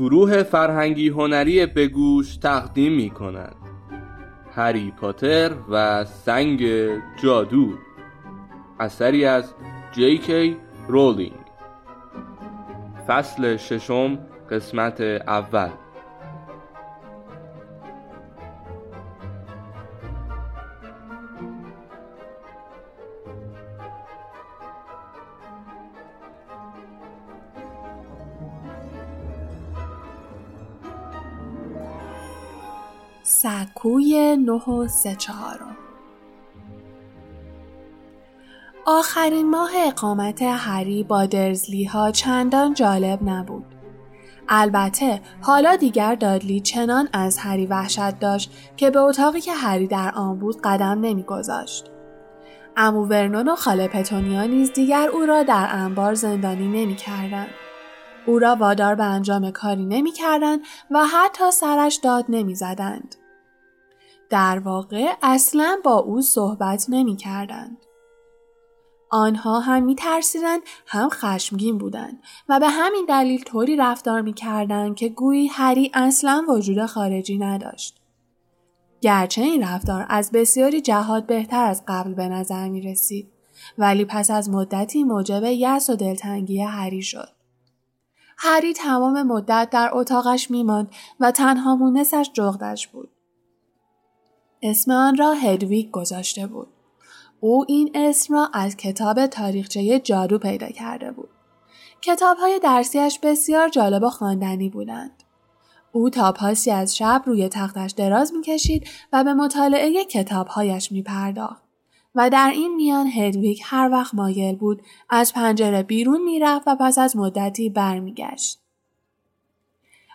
گروه فرهنگی هنری بگوش تقدیم می کند هری پاتر و سنگ جادو. اثری از جی کی رولینگ. فصل ششم قسمت اول. سکوی نه و سه چهارم آخرین ماه اقامت هری با درزلی ها چندان جالب نبود. البته حالا دیگر دادلی چنان از هری وحشت داشت که به اتاقی که هری در آن بود قدم نمیگذاشت. امو ورنون و خاله پتونیا نیز دیگر او را در انبار زندانی نمی‌کردند. او را وادار به انجام کاری نمی‌کردند و حتی سرش داد نمی‌زدند. در واقع اصلا با او صحبت نمی کردند. آنها هم می ترسیدند هم خشمگین بودند و به همین دلیل طوری رفتار می کردند که گویی هری اصلا وجود خارجی نداشت. گرچه این رفتار از بسیاری جهات بهتر از قبل به نظر می رسید ولی پس از مدتی موجب یس و دلتنگی هری شد. هری تمام مدت در اتاقش میماند و تنها مونسش جغدش بود. اسم آن را هدویگ گذاشته بود. او این اسم را از کتاب تاریخچه جادو پیدا کرده بود. کتاب های درسیش بسیار جالب و خواندنی بودند. او تا پاسی از شب روی تختش دراز می‌کشید و به مطالعه کتابهایش می پرداخت. و در این میان هدویگ هر وقت مایل بود از پنجره بیرون می‌رفت و پس از مدتی برمیگشت.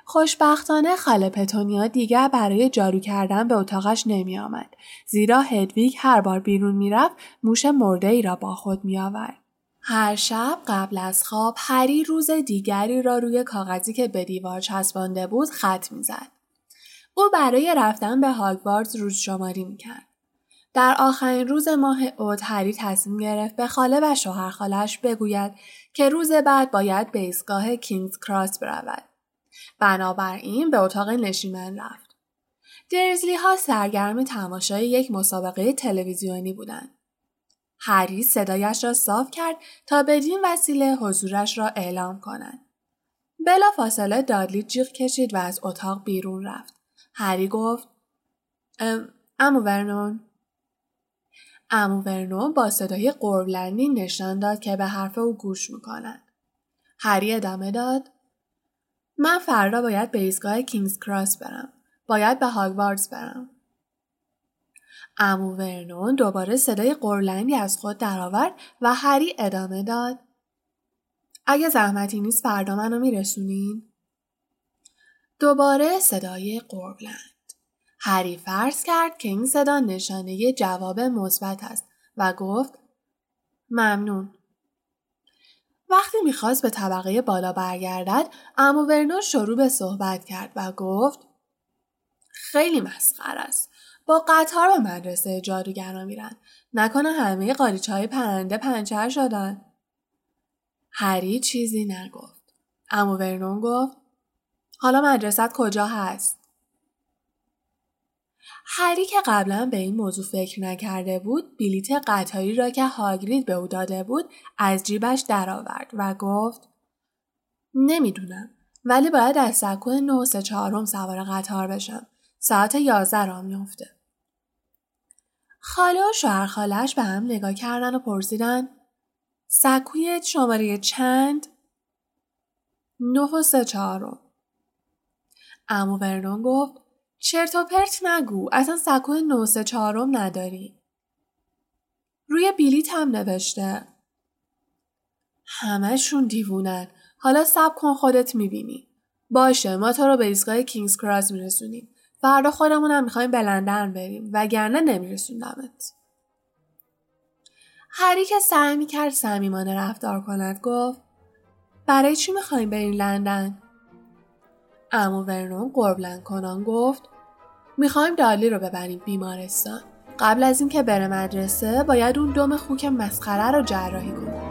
خوشبختانه خاله پتونیا دیگر برای جارو کردن به اتاقش نمی آمد. زیرا هدویگ هر بار بیرون می‌رفت موش مرده ای را با خود می آورد. هر شب قبل از خواب هری روز دیگری را روی کاغذی که به دیوار چسبانده بود خط می‌زد. او برای رفتن به هاگوارتس روز شماری کرد. در آخرین روز ماه اوت هری تصمیم گرفت به خاله و شوهر خالش بگوید که روز بعد باید به ایستگاه کینگز کراس برود. بنابراین به اتاق نشیمن رفت. درزلی ها سرگرم تماشای یک مسابقه تلویزیونی بودند. هری صدایش را صاف کرد تا بدین وسیله حضورش را اعلام کند. بلا فاصله دادلی جیغ کشید و از اتاق بیرون رفت. هری گفت امو ورنون امو ورنون با صدای قربلندی نشان داد که به حرف او گوش می‌کند. هری ادامه داد من فردا باید به ایستگاه کینگز کراس برم. باید به هاگواردز برم. امو ورنون دوباره صدای قرلندی از خود درآورد و هری ادامه داد. اگه زحمتی نیست فردا منو میرسونین؟ دوباره صدای قربلند. هری فرض کرد که این صدا نشانه جواب مثبت است و گفت ممنون. وقتی می‌خواست به طبقه بالا برگردد امو ورنون شروع به صحبت کرد و گفت خیلی مسخر است. با قطار به مدرسه جادوگران میرن. نکنه همه قالیچه های پرنده پنچر شدن. هری چیزی نگفت. امو ورنون گفت حالا مدرسه کجا هست؟ هری که قبلا به این موضوع فکر نکرده بود بلیت قطاری را که هاگرید به او داده بود از جیبش درآورد و گفت نمی‌دونم ولی باید از سکو نو سه چهارم سوار قطار بشم ساعت یازده را میافته خاله و شوهر خالش به هم نگاه کردن و پرسیدن سکوی شماره چند؟ نه و سه چهارم. امو ورنون گفت چرت و پرت نگو. اصلا سکو نوسه چهارم نداری. روی بلیت هم نوشته. همهشون دیوونن. حالا سب کن خودت می‌بینی. باشه ما تو رو به ایستگاه کینگز کراس میرسونیم. فردا خودمونم می‌خوایم به لندن بریم وگرنه نمیرسوندمت. هری که سعی می‌کرد صمیمانه رفتار کند گفت برای چی می‌خوایم بریم لندن؟ امو ورنون قربلند کنان گفت می‌خوایم دالی رو ببریم بیمارستان. قبل از اینکه بره مدرسه باید اون دم خوک مسخره رو جراحی کنیم.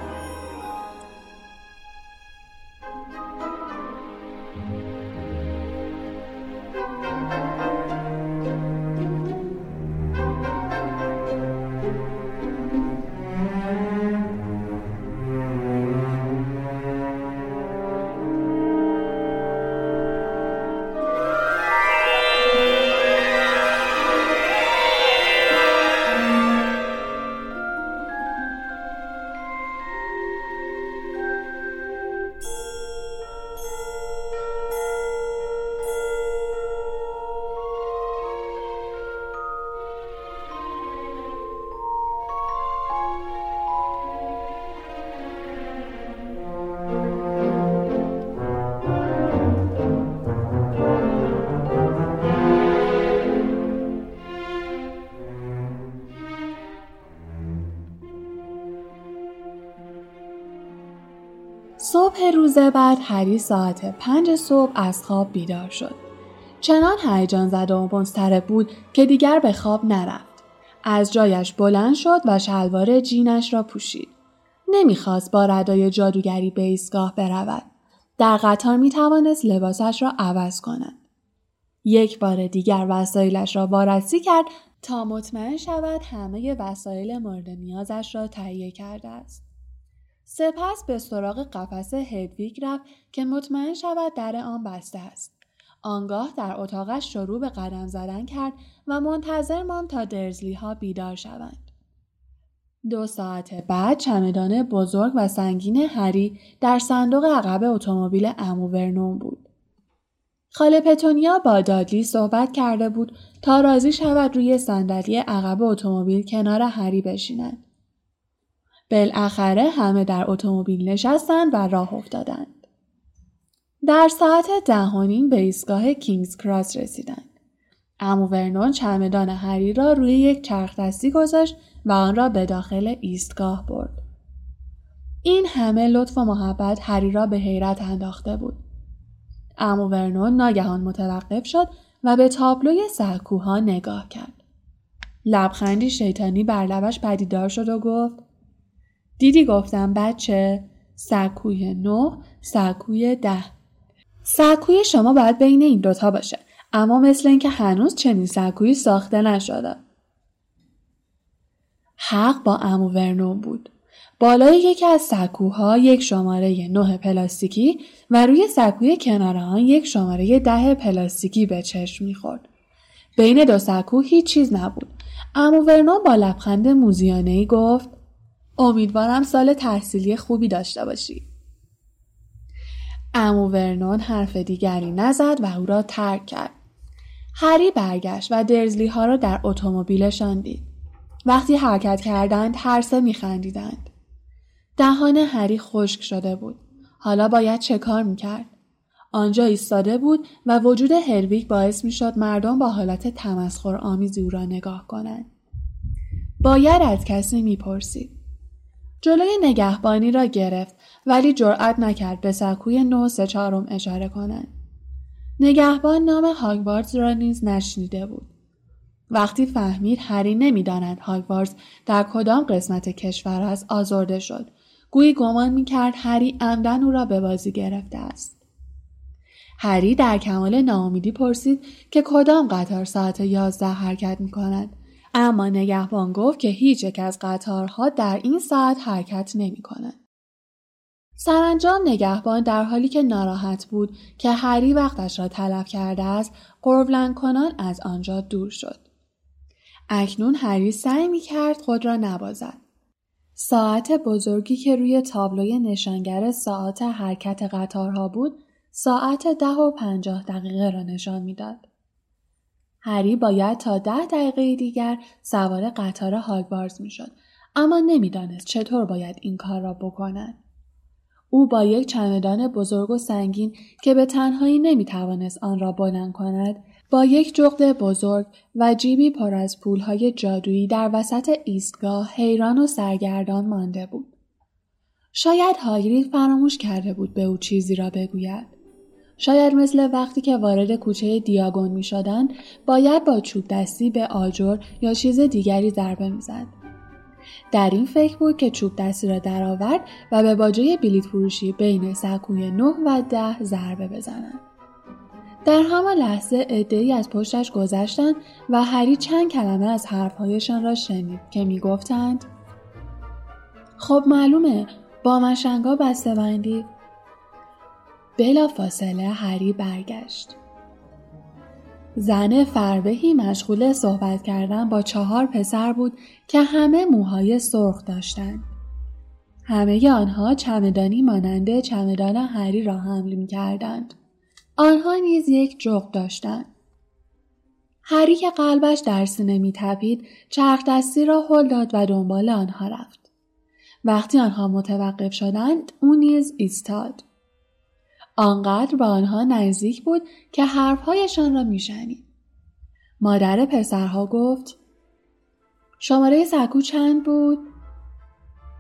بعد هری ساعت پنج صبح از خواب بیدار شد. چنان هیجان زده و مضطرب بود که دیگر به خواب نرفت. از جایش بلند شد و شلوار جینش را پوشید. نمی‌خواست با ردای جادوگری به ایستگاه برود. در قطار می توانست لباسش را عوض کند. یک بار دیگر وسایلش را وارسی کرد تا مطمئن شود همه وسایل مورد نیازش را تهیه کرده است. سپس به سراغ قفس هدویگ رفت که مطمئن شود در آن بسته است. آنگاه در اتاقش شروع به قدم زدن کرد و منتظر ماند تا درزلی ها بیدار شوند. دو ساعت بعد چمدان بزرگ و سنگین هری در صندوق عقب اتومبیل امو ورنون بود. خاله پتونیا با دادلی صحبت کرده بود تا راضی شود روی صندلی عقب اتومبیل کنار هری بشینند. بالاخره همه در اتومبیل نشستند و راه افتادند. در ساعت ده به ایستگاه کینگز کراس رسیدند. امو ورنون چمدان هری را روی یک چرخ دستی گذاشت و آن را به داخل ایستگاه برد. این همه لطف و محبت هری را به حیرت انداخته بود. امو ورنون ناگهان متوقف شد و به تابلوی سکوها نگاه کرد. لبخندی شیطانی بر لبش پدیدار شد و گفت دیدی گفتم بچه؟ سکوی نه سکوی ده. سکوی شما باید بین این دوتا باشه اما مثل اینکه هنوز چنین سکویی ساخته نشده. حق با امو ورنون بود. بالای یکی از سکوها یک شماره نه پلاستیکی و روی سکوی کنار آن یک شماره ده پلاستیکی به چشم می‌خورد. بین دو سکو هیچ چیز نبود. امو ورنون با لبخند موزیانه ای گفت امیدوارم سال تحصیلی خوبی داشته باشی. امو ورنون حرف دیگری نزد و او را ترک کرد. هری برگشت و درزلی ها را در اتومبیلشان دید. وقتی حرکت کردند هر سه میخندیدند. دهان هری خشک شده بود. حالا باید چه کار می‌کرد؟ آنجا ایستاده بود و وجود هلویک باعث می‌شد مردم با حالت تمسخر آمیزی او را نگاه کنند. باید از کسی می‌پرسید. جلوی نگهبانی را گرفت ولی جرأت نکرد به سکوی نو سه چهارم اشاره کند. نگهبان نام هاگوارتز را نیز نشنیده بود. وقتی فهمید هری نمی‌داند هاگوارتز در کدام قسمت کشور است آزرده شد. گویی گمان می‌کرد هری عمدن او را به بازی گرفته است. هری در کمال ناامیدی پرسید که کدام قطار ساعت یازده حرکت می کند اما نگهبان گفت که هیچ یک از قطارها در این ساعت حرکت نمی کند. سرانجام نگهبان در حالی که ناراحت بود که هری وقتش را تلف کرده است قربلند کنان از آنجا دور شد. اکنون هری سعی می کرد خود را نبازد. ساعت بزرگی که روی تابلوی نشانگر ساعت حرکت قطارها بود ساعت ده و پنجاه دقیقه را نشان می‌داد. هری باید تا ده دقیقه دیگر سوار قطار هاگوارز می‌شد. اما نمی‌دانست چطور باید این کار را بکند. او با یک چمدان بزرگ و سنگین که به تنهایی نمی‌توانست آن را بلند کند با یک جغد بزرگ و جیبی پر از پولهای جادویی در وسط ایستگاه حیران و سرگردان مانده بود. شاید هاگرید فراموش کرده بود به او چیزی را بگوید. شاید مثل وقتی که وارد کوچه دیاگون می شدن باید با چوب دستی به آجر یا چیز دیگری ضربه می‌زد. در این فکر بود که چوب دستی را درآورد و به باجه بلیت فروشی بین سکوی 9 و ده ضربه بزنند. در همان لحظه ای از پشتش گذشتند و هری چند کلمه از حرفهایشان را شنید که می‌گفتند خب معلومه با مشنگا بسته بندی بلا فاصله هری برگشت. زن فربهی مشغول صحبت کردن با چهار پسر بود که همه موهای سرخ داشتند. همه آنها چمدانی مانند چمدان هری را حمل می کردند. آنها نیز یک جغ داشتند. هری که قلبش در سینه می تپید چرخ دستی را هل داد و دنبال آنها رفت. وقتی آنها متوقف شدند او نیز ایستاد. آنقدر به آنها نزدیک بود که حرفهایشان را میشنید. مادر پسرها گفت شماره سکو چند بود؟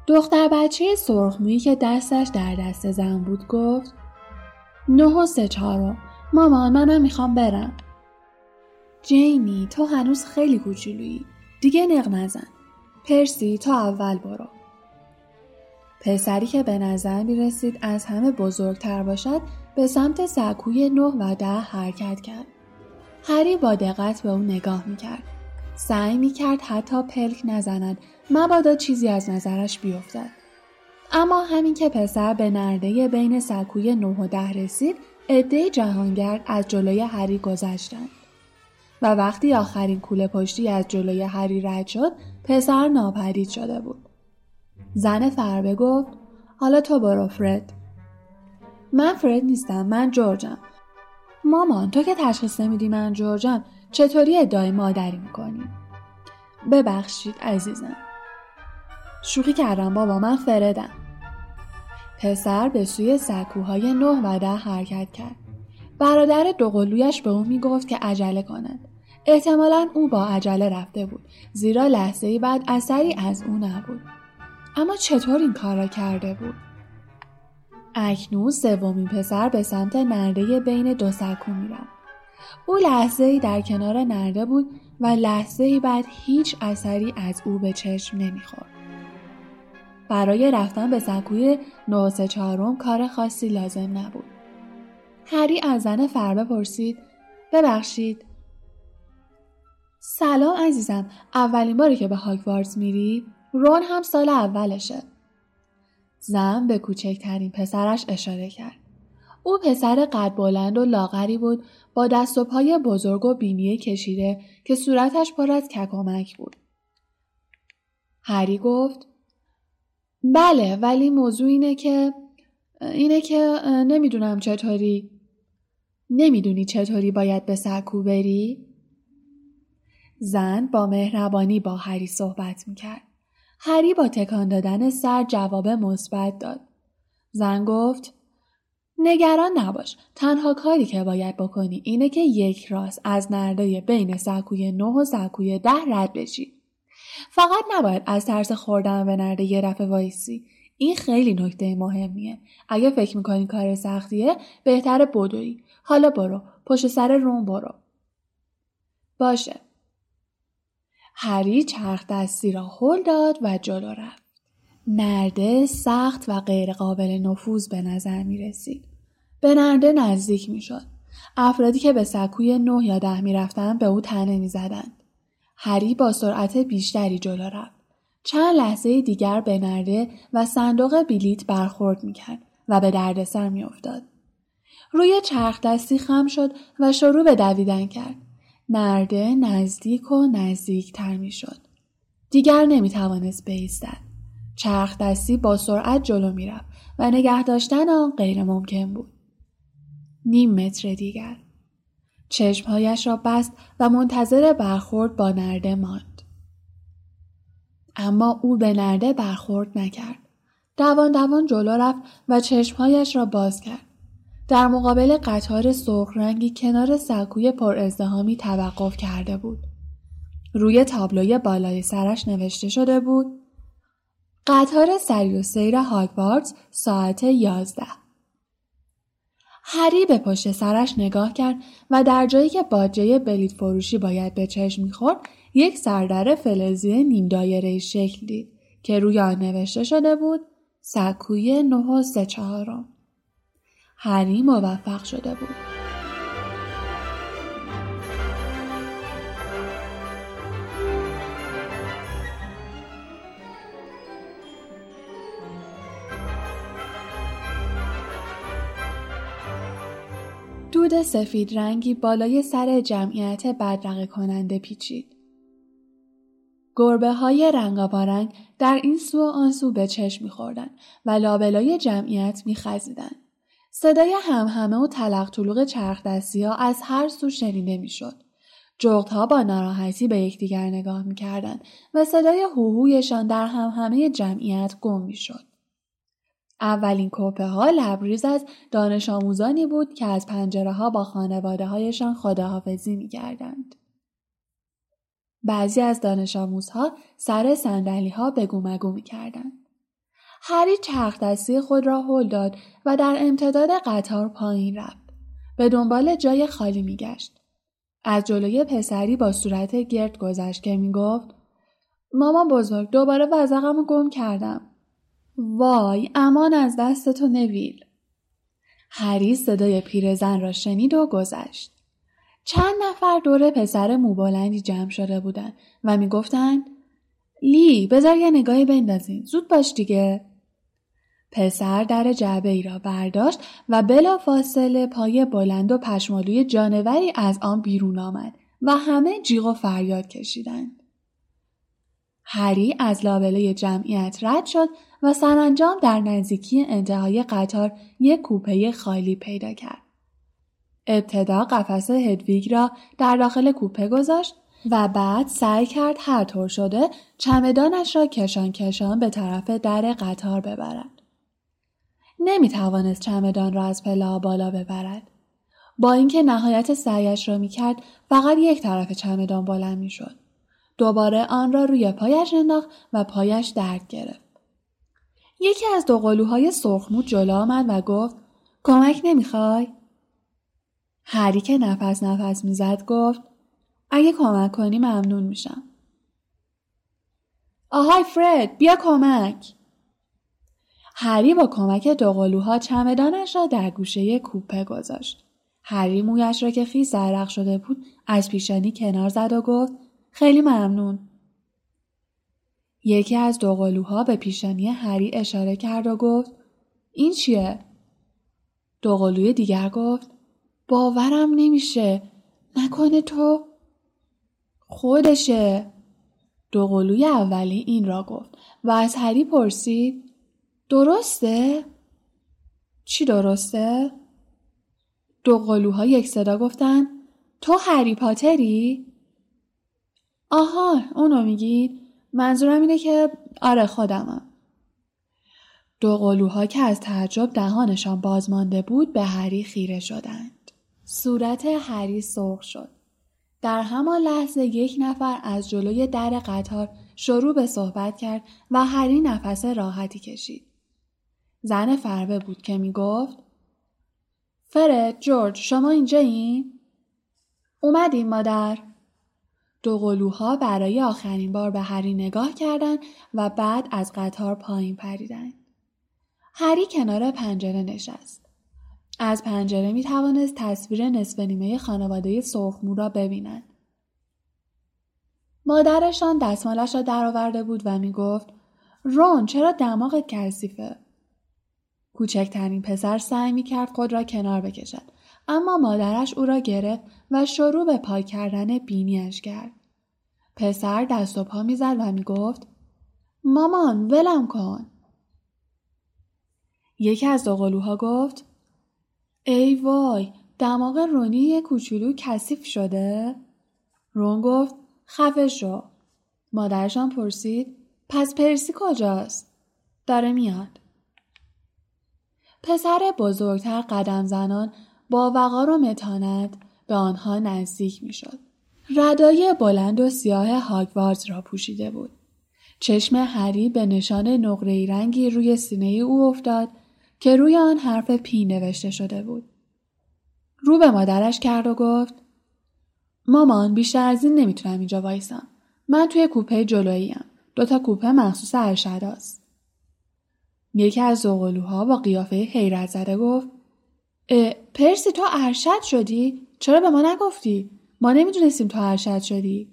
دختر بچه سرخمویی که دستش در دست زن بود گفت نه و سه چهارم مامان منم می‌خوام برم. جینی تو هنوز خیلی کوچولویی. دیگه نق نزن. پرسی تو اول برو. پسری که به نظر می رسید از همه بزرگتر باشد به سمت سکوی نه و ده حرکت کرد. هری با دقت به او نگاه می کرد. سعی می کرد حتی پلک نزند مبادا چیزی از نظرش بیفتد. اما همین که پسر به نرده بین سکوی نه و ده رسید عده جهانگرد از جلوی هری گذشتند. و وقتی آخرین کوله پشتی از جلوی هری رد شد پسر ناپدید شده بود. زن فربه گفت حالا تو برو فرد. من فرد نیستم من جورجم. مامان تو که تشخیص نمیدی من جورجم چطوری ادعای مادری می‌کنی؟ ببخشید عزیزم. شوخی کردم بابا من فردم. پسر به سوی سکوهای نه و ده حرکت کرد. برادر دوقلویش به او می‌گفت که عجله کند. احتمالا او با عجله رفته بود زیرا لحظه بعد اثری از او نبود. اما چطور این کار را کرده بود؟ اکنون سومین پسر به سمت نرده بین دو سکو می‌رفت. او لحظه ای در کنار نرده بود و لحظه ای بعد هیچ اثری از او به چشم نمی‌خورد. برای رفتن به سکوی نوسه چهارم کار خاصی لازم نبود. هری از زن فربه پرسید ببخشید سلام عزیزم اولین باری که به هاگوارتس میری رون هم سال اولشه زن به کوچکترین پسرش اشاره کرد او پسر قد بلند و لاغری بود با دست و پای بزرگ و بینی کشیده که صورتش پر از ککمک بود هری گفت بله ولی موضوع اینه که اینه که نمی‌دونم چطوری نمی‌دونی چطوری باید به سکو بری؟ زن با مهربانی با هری صحبت می‌کرد. هری با تکان دادن سر جواب مثبت داد. زن گفت نگران نباش. تنها کاری که باید بکنی اینه که یک راست از نرده بین سکوی نه و سکوی ده رد بشی. فقط نباید از ترس خوردن به نرده یه رفع وایسی. این خیلی نکته مهمیه. اگه فکر می‌کنی کار سختیه بهتر بدوی. حالا برو. پشت سر روم برو. باشه. هری چرخ دستی را هل داد و جلو رفت. نرده سخت و غیرقابل نفوذ به نظر می رسید. به نرده نزدیک می شد. افرادی که به سکوی نه یا ده می رفتن به او تنه می زدند. هری با سرعت بیشتری جلو رفت. چند لحظه دیگر به نرده و صندوق بلیت برخورد می کرد و به دردسر می افتاد. روی چرخ دستی خم شد و شروع به دویدن کرد. نرده نزدیک و نزدیکتر می شد. دیگر نمی توانست بیستد. چرخ دستی با سرعت جلو می رفت و نگه داشتن آن غیر ممکن بود. نیم متر دیگر. چشمهایش را بست و منتظر برخورد با نرده ماند. اما او به نرده برخورد نکرد. دوان دوان جلو رفت و چشمهایش را باز کرد. در مقابل قطار سرخ رنگی کنار سکوی پر ازدهامی توقف کرده بود. روی تابلوی بالای سرش نوشته شده بود قطار سری و سیر هاگوارتس ساعت یازده. هری به پشت سرش نگاه کرد و در جایی که باجه بلیت فروشی باید به چشم می‌خورد یک سردر فلزی نیم دایره شکل دید که روی آن نوشته شده بود سکوی نه و سه چهارم. هری موفق شده بود. دود سفید رنگی بالای سر جمعیت بدرقه کننده پیچید. گربه های رنگابارنگ در این سو و آن سو به چشم میخوردن و لابلای جمعیت میخزیدند. صدای همهمه و تلق طلوق چرخ دستی ها از هر سو شنیده می‌شد. جغت ها با ناراحتی به یکدیگر نگاه می‌کردند و صدای هوهویشان در همهمه جمعیت گم می‌شد. اولین کوپه ها لبریز از دانش آموزانی بود که از پنجره ها با خانواده هایشان خداحافظی می کردند. بعضی از دانش آموزها سر سندلی ها بگو مگو می کردند. هری چرخ دستی خود را هل داد و در امتداد قطار پایین رفت. به دنبال جای خالی میگشت. از جلوی پسری با صورت گرد گذشت که می‌گفت مامان بزرگ دوباره وزقم گم کردم. وای امان از دست تو نویل. هری صدای پیرزن را شنید و گذشت. چند نفر دور پسر موبلندی جمع شده بودند و می‌گفتند لی بذار یه نگاهی بندازین زود باش دیگه پسر در جعبه ای را برداشت و بلا فاصله پای بلند و پشمالوی جانوری از آن بیرون آمد و همه جیغ و فریاد کشیدند. هری از لابلای جمعیت رد شد و سرانجام در نزدیکی انتهای قطار یک کوپه خالی پیدا کرد. ابتدا قفس هدویگ را در داخل کوپه گذاشت و بعد سعی کرد هر طور شده چمدانش را کشان کشان به طرف در قطار ببرد. نمی توانست چمدان را از پله بالا ببرد. با اینکه نهایت سعیش را می کرد فقط یک طرف چمدان بلند می شد. دوباره آن را روی پایش انداخت و پایش درد گرفت. یکی از دو قلوهای سرخمود جلو آمد و گفت کمک نمی‌خوای؟ هری که نفس نفس می‌زد گفت اگه کمک کنی ممنون میشم. آهای فرد بیا کمک. هری با کمک دوقلوها چمدانش را در گوشه کوپه گذاشت. هری مویش را که خیس زرق شده بود از پیشانی کنار زد و گفت خیلی ممنون. یکی از دوقلوها به پیشانی هری اشاره کرد و گفت این چیه؟ دوقلوی دیگر گفت باورم نمیشه نکنه تو خودشه دوقلوی اولی این را گفت و از هری پرسید درسته؟ چی درسته؟ دو قلوها یک صدا گفتن تو هری پاتری؟ آها اونو میگید منظورم اینه که آره خودمم دو قلوها که از تعجب دهانشان بازمانده بود به هری خیره شدند صورت هری سرخ شد در همان لحظه یک نفر از جلوی در قطار شروع به صحبت کرد و هری نفس راحتی کشید زن فربه بود که می گفت فرد جورج شما اینجا این؟ اومدیم مادر دو قلوها برای آخرین بار به هری نگاه کردند و بعد از قطار پایین پریدند. هری کنار پنجره نشست. از پنجره می توانست تصویر نصف نیمه خانواده سرخمو را ببیند. مادرشان دستمالش را درآورده بود و می گفت رون چرا دماغت کثیفه؟ کوچکترین پسر سعی می کرد خود را کنار بکشد اما مادرش او را گرفت و شروع به پای کردن بینیش کرد. پسر دست و پا می‌زد و می گفت مامان ولم کن. یکی از دوقلوها گفت ای وای دماغ رونی کوچولو کثیف شده؟ رون گفت خفه شو. مادرشان پرسید پس پرسی کجاست؟ داره میاد. پسر بزرگتر قدم زنان با وقار و متانت به آنها نزدیک می شد. ردای بلند و سیاه هاگوارز را پوشیده بود. چشم هری به نشان نقره رنگی روی سینه او افتاد که روی آن حرف پی نوشته شده بود. رو به مادرش کرد و گفت مامان بیشتر از این نمی‌تونم اینجا وایسم. من توی کوپه جلوییم. دوتا کوپه مخصوص ارشداست. یکی از زغلوها با قیافه حیرت زده گفت پرسی تو ارشد شدی؟ چرا به ما نگفتی؟ ما نمی‌دونستیم تو ارشد شدی.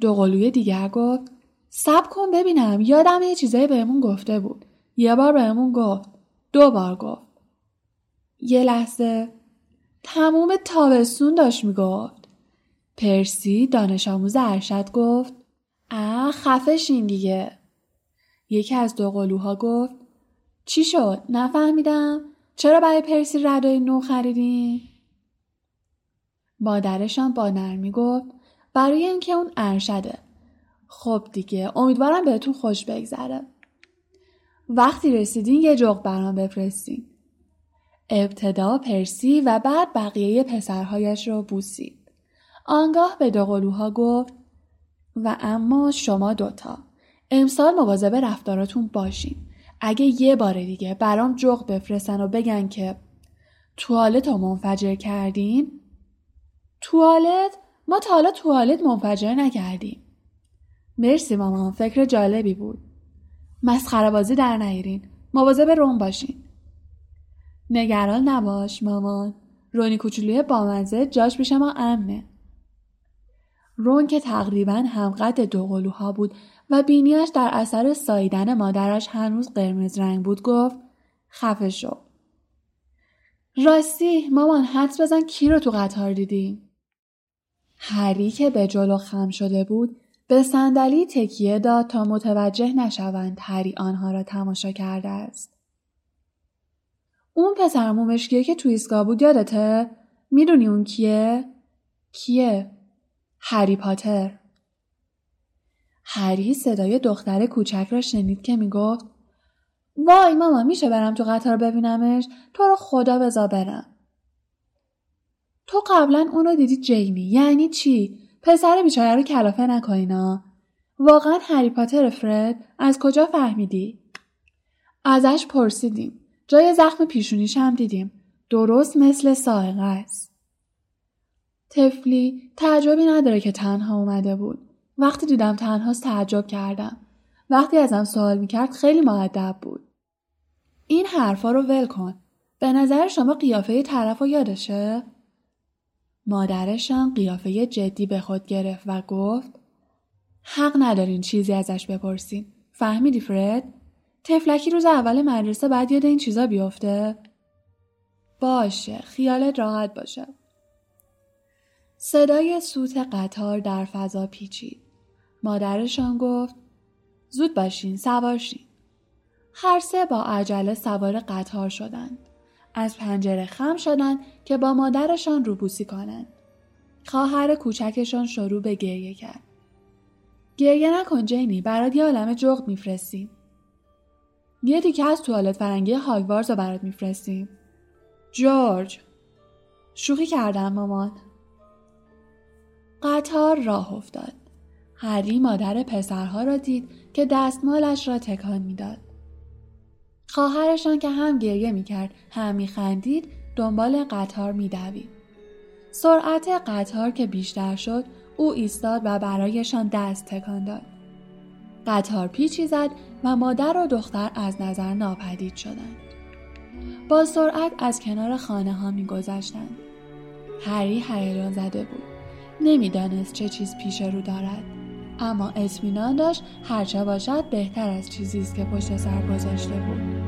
دوقلوی دیگر گفت سب کن ببینم یادم یه چیزایی بهمون گفته بود. یه بار بهمون گفت. دو بار گفت. یه لحظه تموم تابستون داشت می‌گفت. پرسی دانش آموز ارشد گفت اه خفشین دیگه. یکی از دو قلوها گفت چی شد؟ نفهمیدم؟ چرا برای پرسی ردای نو خریدین؟ مادرشان با نرمی گفت برای اینکه اون ارشده. خب دیگه امیدوارم بهتون خوش بگذره. وقتی رسیدین یه جغ برام بفرستین. ابتدا پرسی و بعد بقیه پسرهایش رو بوسید. آنگاه به دو قلوها گفت و اما شما دوتا امسال مواظب رفتاراتون باشین. اگه یه بار دیگه برام جغ بفرستن و بگن که توالت رو منفجر کردین توالت؟ ما تا حالا توالت منفجر نکردیم. مرسی مامان فکر جالبی بود. مسخره بازی در نیرین مواظب روم باشین. نگران نباش مامان. رونی کوچولوی بامزه جاش پیش ما امنه. رون که تقریبا همقد دوقلوها بود. و بینیش در اثر ساییدن مادرش هنوز قرمز رنگ بود گفت خفه شو. راستی مامان حدس بزن کی رو تو قطار دیدیم؟ هری که به جلو خم شده بود به صندلی تکیه داد تا متوجه نشوند هری آنها را تماشا کرده است. اون پسر مومشکیه که تو ایستگاه بود یادته؟ می‌دونی اون کیه؟ کیه؟ هری پاتر. هری صدای دختر کوچک را شنید که می‌گفت وای ماما میشه برم تو قطار ببینمش؟ تو رو خدا بزا برم. تو قبلا اونو دیدی جیمی یعنی چی؟ پسر بیچاره رو کلافه نکنینا؟ واقعا هری پاتر فرد؟ از کجا فهمیدی؟ ازش پرسیدیم. جای زخم پیشونیش هم دیدیم. درست مثل سائقه است. تفلی تعجبی نداره که تنها اومده بود. وقتی دیدم تنهاست تعجب کردم. وقتی ازم سوال می‌کرد خیلی معدب بود. این حرفا رو ول کن. به نظر شما قیافه طرف رو یادشه؟ مادرشان قیافه جدی به خود گرفت و گفت حق ندارین چیزی ازش بپرسین. فهمیدی فرد؟ تفلکی روز اول مدرسه بعد یاد این چیزا بیفته؟ باشه خیالت راحت باشه. صدای سوت قطار در فضا پیچید. مادرشان گفت زود باشین سوارشین. هر سه با عجله سوار قطار شدند. از پنجره خم شدند که با مادرشان روبوسی کنند. خواهر کوچکشان شروع به گریه کرد. گریه نکن جینی برات یه عالم جغد میفرستیم. یه تیکه از توالت فرنگی هاگوارز رو برات میفرستیم. جورج شوخی کردم مامان. قطار راه افتاد. هری مادر پسرها را دید که دستمالش را تکان می‌داد. خواهرشان که هم گریه می‌کرد هم میخندید دنبال قطار میدوید. سرعت قطار که بیشتر شد او ایستاد و برایشان دست تکان داد. قطار پیچی زد و مادر و دختر از نظر ناپدید شدند. با سرعت از کنار خانه ها می گذشتند. هری هیجان زده بود. نمی‌دانست چه چیز پیش رو دارد. اما اطمینان داشت هرچه باشد بهتر از چیزی است که پشت سر گذاشته بود.